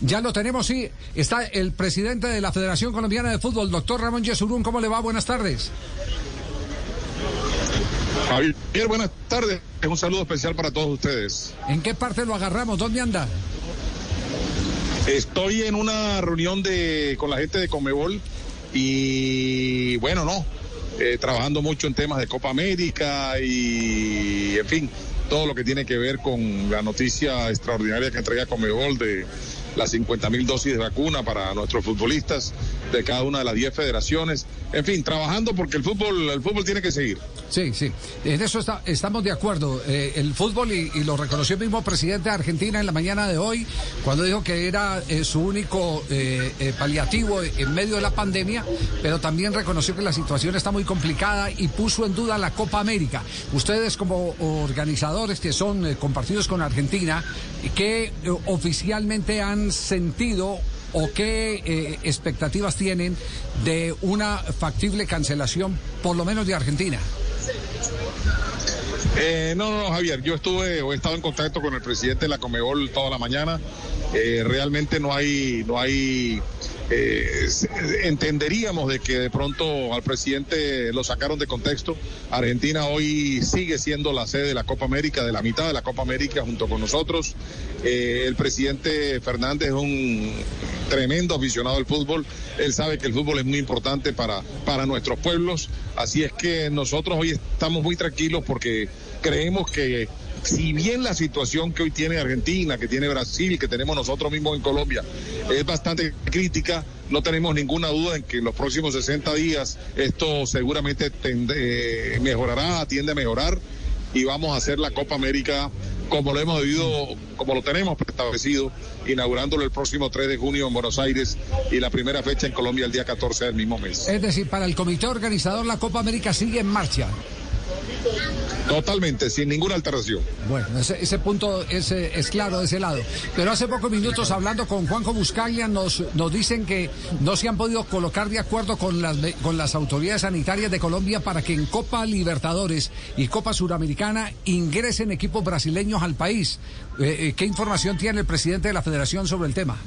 Ya lo tenemos, sí. Está el presidente de la Federación Colombiana de Fútbol, doctor Ramón Yesurún. ¿Cómo le va? Buenas tardes. Javier, buenas tardes. Un saludo especial para todos ustedes. ¿En qué parte lo agarramos? ¿Dónde anda? Estoy en una reunión de, con la gente de Comebol y bueno, no, eh, trabajando mucho en temas de Copa América y en fin, todo lo que tiene que ver con la noticia extraordinaria que entrega Comebol de las 50 mil dosis de vacuna para nuestros futbolistas de cada una de las 10 federaciones. En fin, trabajando porque el fútbol, el fútbol tiene que seguir. Sí, sí, en eso está, estamos de acuerdo. Eh, el fútbol, y, lo reconoció el mismo presidente de Argentina en la mañana de hoy, cuando dijo que era eh, su único eh, paliativo en medio de la pandemia, pero también reconoció que la situación está muy complicada y puso en duda la Copa América. Ustedes como organizadores que son compartidos con Argentina, ¿qué oficialmente han sentido o qué expectativas tienen de una factible cancelación, por lo menos de Argentina? Eh, no, no, Javier, yo estuve o he estado en contacto con el presidente de la Comebol toda la mañana. Eh, realmente no hay, no hay eh, entenderíamos de que de pronto al presidente lo sacaron de contexto. Argentina hoy sigue siendo la sede de la Copa América, de la mitad de la Copa América junto con nosotros. Eh, el presidente Fernández es un tremendo aficionado al fútbol. Él sabe que el fútbol es muy importante para, para nuestros pueblos. Así es que nosotros hoy estamos muy tranquilos porque creemos que si bien la situación que hoy tiene Argentina, que tiene Brasil, que tenemos nosotros mismos en Colombia, es bastante crítica, no tenemos ninguna duda en que en los próximos 60 días esto seguramente eh, mejorará, tiende a mejorar y vamos a hacer la Copa América como lo hemos vivido, como lo tenemos establecido, inaugurándolo el próximo 3 de junio en Buenos Aires y la primera fecha en Colombia el día 14 del mismo mes. Es decir, para el comité organizador la Copa América sigue en marcha. Totalmente, sin ninguna alteración. Bueno, ese, punto es, es, claro de ese lado. Pero hace pocos minutos hablando con Juanjo Buscaglia nos, nos dicen que no se han podido colocar de acuerdo con las, con las autoridades sanitarias de Colombia para que en Copa Libertadores y Copa Suramericana ingresen equipos brasileños al país. Eh, ¿Qué información tiene el presidente de la federación sobre el tema?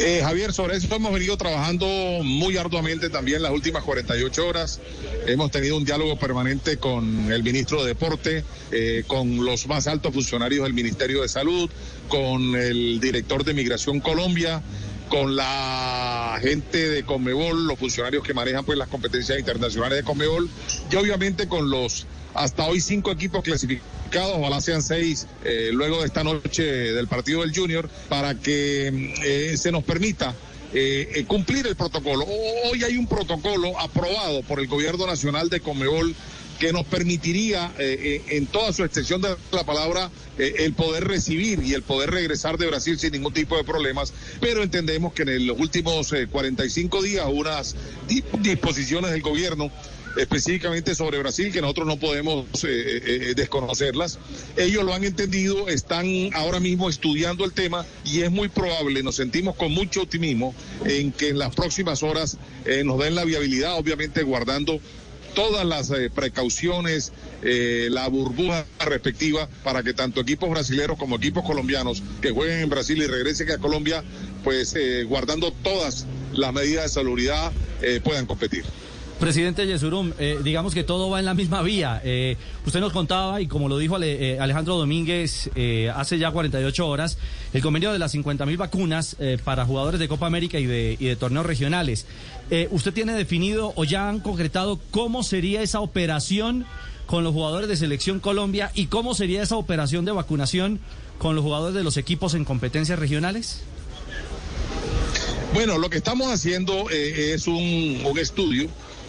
Eh, Javier, sobre eso hemos venido trabajando muy arduamente también las últimas 48 horas. Hemos tenido un diálogo permanente con el ministro de Deporte, eh, con los más altos funcionarios del Ministerio de Salud, con el director de Migración Colombia, con la gente de Conmebol, los funcionarios que manejan pues las competencias internacionales de Conmebol y obviamente con los hasta hoy cinco equipos clasificados, ojalá seis eh, luego de esta noche del partido del Junior, para que eh, se nos permita eh, cumplir el protocolo. Hoy hay un protocolo aprobado por el gobierno nacional de Conmebol que nos permitiría en toda su extensión de la palabra el poder recibir y el poder regresar de Brasil sin ningún tipo de problemas, pero entendemos que en los últimos eh, 45 días unas disposiciones del gobierno específicamente sobre Brasil, que nosotros no podemos eh, eh, desconocerlas. Ellos lo han entendido, están ahora mismo estudiando el tema y es muy probable, nos sentimos con mucho optimismo en que en las próximas horas eh, nos den la viabilidad, obviamente guardando todas las eh, precauciones, eh, la burbuja respectiva para que tanto equipos brasileños como equipos colombianos que jueguen en Brasil y regresen a Colombia, pues eh, guardando todas las medidas de salubridad, puedan competir. Presidente Yesurum, eh, digamos que todo va en la misma vía. Eh, usted nos contaba, y como lo dijo eh, Alejandro Domínguez hace ya 48 horas, el convenio de las 50 mil vacunas para jugadores de Copa América y de, y de torneos regionales. ¿Usted tiene definido o ya han concretado cómo sería esa operación con los jugadores de Selección Colombia y cómo sería esa operación de vacunación con los jugadores de los equipos en competencias regionales? Bueno, lo que estamos haciendo es un estudio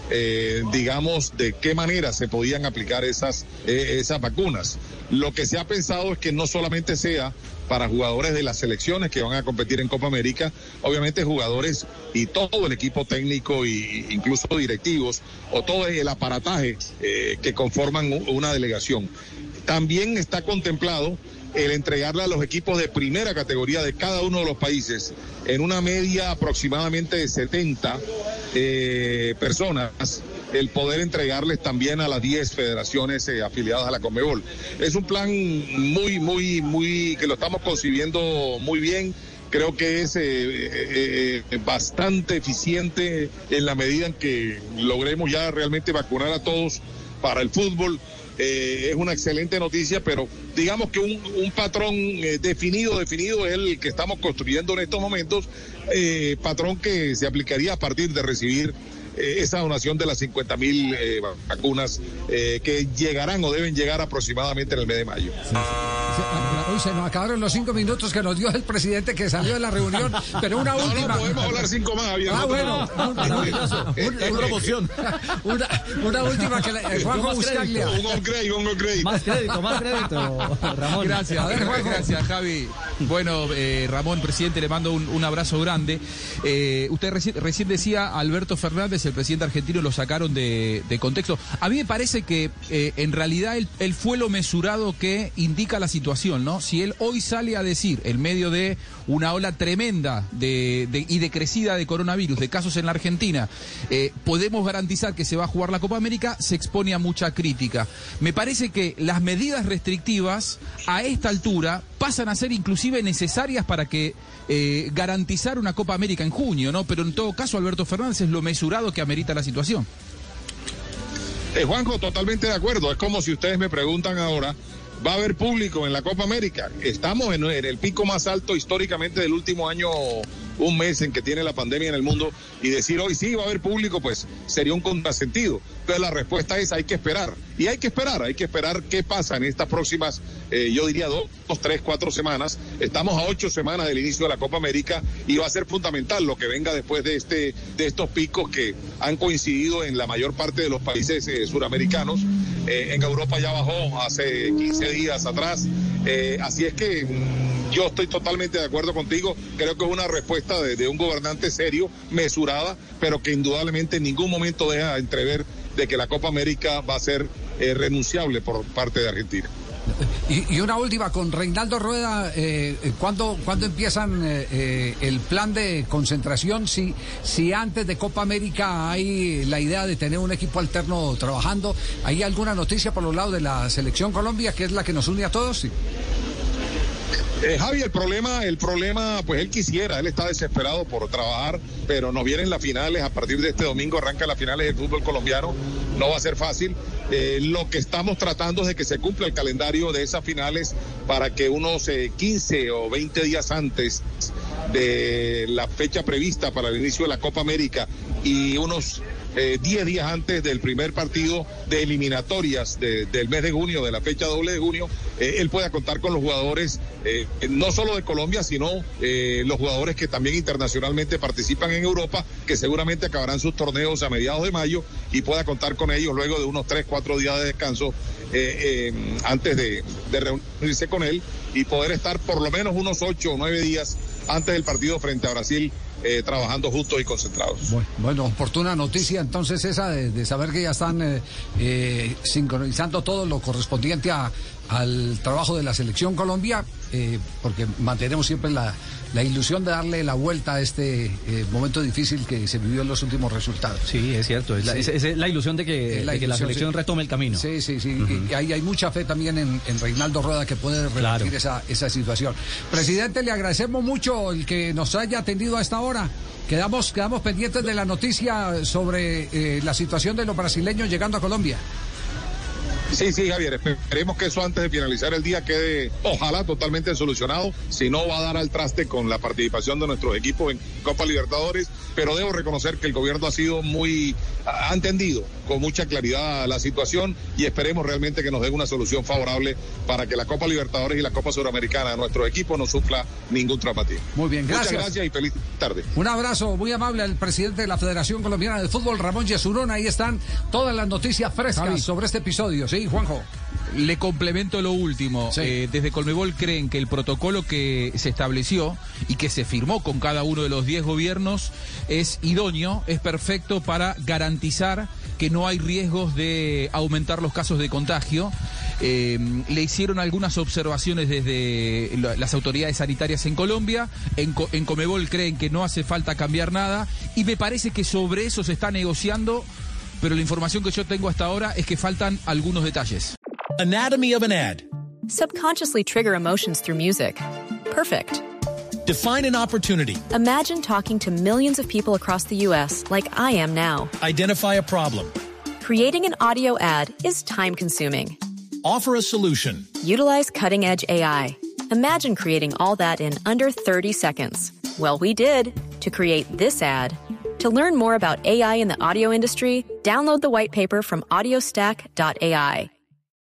eh, digamos, de qué manera se podían aplicar esas, eh, esas vacunas. Lo que se ha pensado es que no solamente sea para jugadores de las selecciones que van a competir en Copa América, obviamente jugadores y todo el equipo técnico e incluso directivos o todo el aparataje eh, que conforman una delegación. También está contemplado el entregarle a los equipos de primera categoría de cada uno de los países en una media aproximadamente de 70 eh, personas el poder entregarles también a las 10 federaciones eh, afiliadas a la Conmebol. Es un plan muy, muy, muy, que lo estamos concibiendo muy bien. Creo que es eh, bastante eficiente en la medida en que logremos ya realmente vacunar a todos para el fútbol. Es una excelente noticia, pero digamos que un, patrón definido, definido es el que estamos construyendo en estos momentos, patrón que se aplicaría a partir de recibir eh, esa donación de las 50 mil eh, vacunas eh, que llegarán o deben llegar aproximadamente en el mes de mayo. Uy, se nos acabaron los cinco minutos que nos dio el presidente que salió de la reunión, pero una última. No, podemos hablar cinco más, Ah, bueno. una, promoción. Una, una, última que le, Juanjo Buscaglia. Un crédito, un crédito. Más crédito, más crédito, Ramón. Gracias, ver, gracias, Javi. Bueno, eh, Ramón, presidente, le mando un, un abrazo grande. Eh, usted reci recién decía, Alberto Fernández, el presidente argentino, lo sacaron de, de contexto. A mí me parece que eh, en realidad él, él fue lo mesurado que indica la situación, ¿no? Si él hoy sale a decir, en medio de una ola tremenda de, de, y decrecida de coronavirus, de casos en la Argentina, eh, podemos garantizar que se va a jugar la Copa América, se expone a mucha crítica. Me parece que las medidas restrictivas a esta altura pasan a ser inclusive necesarias para que eh, garantizar una Copa América en junio, ¿no? Pero en todo caso, Alberto Fernández es lo mesurado que amerita la situación. Eh, Juanjo, totalmente de acuerdo. Es como si ustedes me preguntan ahora va a haber público en la Copa América. Estamos en, el pico más alto históricamente del último año, un mes en que tiene la pandemia en el mundo, y decir hoy sí va a haber público, pues sería un contrasentido. Entonces la respuesta es hay que esperar. Y hay que esperar, hay que esperar qué pasa en estas próximas, eh, yo diría dos, dos, tres, cuatro semanas. Estamos a ocho semanas del inicio de la Copa América y va a ser fundamental lo que venga después de este, de estos picos que han coincidido en la mayor parte de los países eh, suramericanos. Eh, en Europa ya bajó hace 15 días atrás. Eh, así es que mm, yo estoy totalmente de acuerdo contigo. Creo que es una respuesta de, un gobernante serio, mesurada, pero que indudablemente en ningún momento deja entrever de que la Copa América va a ser eh, renunciable por parte de Argentina. Y, una última, con Reinaldo Rueda, eh, ¿cuándo, ¿cuándo, empiezan eh, el plan de concentración? Si, si antes de Copa América hay la idea de tener un equipo alterno trabajando, ¿hay alguna noticia por los lados de la selección Colombia, que es la que nos une a todos? Eh, Javi, el problema, el problema, pues él quisiera, él está desesperado por trabajar, pero nos vienen las finales, a partir de este domingo arrancan las finales del fútbol colombiano, no va a ser fácil. Eh, lo que estamos tratando es de que se cumpla el calendario de esas finales para que unos eh, 15 o 20 días antes de la fecha prevista para el inicio de la Copa América y unos 10 eh, días antes del primer partido de eliminatorias de, del mes de junio, de la fecha doble de junio, eh, él pueda contar con los jugadores, eh, no solo de Colombia, sino eh, los jugadores que también internacionalmente participan en Europa, que seguramente acabarán sus torneos a mediados de mayo y pueda contar con ellos luego de unos 3, 4 días de descanso antes de, de reunirse con él y poder estar por lo menos unos 8 o 9 días antes del partido frente a Brasil eh, trabajando justos y concentrados. Bueno, bueno, oportuna noticia entonces esa de, de saber que ya están eh, eh, sincronizando todo lo correspondiente a, al trabajo de la selección Colombia, porque mantenemos siempre la, la, ilusión de darle la vuelta a este momento difícil que se vivió en los últimos resultados. Sí, es cierto, es, sí. la, es, es la, ilusión de que, la, de que la selección sí. retome el camino. Sí, sí, sí, uh -huh. y hay, hay, mucha fe también en, en Reinaldo Rueda que puede revertir claro. esa, esa situación. Presidente, le agradecemos mucho el que nos haya atendido a esta hora. Quedamos, quedamos pendientes de la noticia sobre eh, la situación de los brasileños llegando a Colombia. Sí, sí, Javier, esperemos que eso antes de finalizar el día quede, ojalá, totalmente solucionado. Si no, va a dar al traste con la participación de nuestros equipos en Copa Libertadores, pero debo reconocer que el gobierno ha sido muy, ha entendido con mucha claridad la situación y esperemos realmente que nos den una solución favorable para que la Copa Libertadores y la Copa Suramericana de nuestro equipo no sufla ningún traumatismo. Muy bien, gracias. Muchas gracias y feliz tarde. Un abrazo muy amable al presidente de la Federación Colombiana de Fútbol, Ramón Yesurón. Ahí están todas las noticias frescas sobre este episodio. Sí, Juanjo. Le complemento lo último. Sí. Eh, desde Colmebol creen que el protocolo que se estableció y que se firmó con cada uno de los 10 gobiernos es idóneo, es perfecto para garantizar que no hay riesgos de aumentar los casos de contagio. Eh, le hicieron algunas observaciones desde la- las autoridades sanitarias en Colombia. En, en Comebol creen que no hace falta cambiar nada y me parece que sobre eso se está negociando, pero la información que yo tengo hasta ahora es que faltan algunos detalles. Anatomy of an ad. Subconsciously trigger emotions through music. Perfect. Define an opportunity. Imagine talking to millions of people across the U.S. like I am now. Identify a problem. Creating an audio ad is time consuming. Offer a solution. Utilize cutting edge AI. Imagine creating all that in under 30 seconds. Well, we did to create this ad. To learn more about AI in the audio industry, download the white paper from audiostack.ai.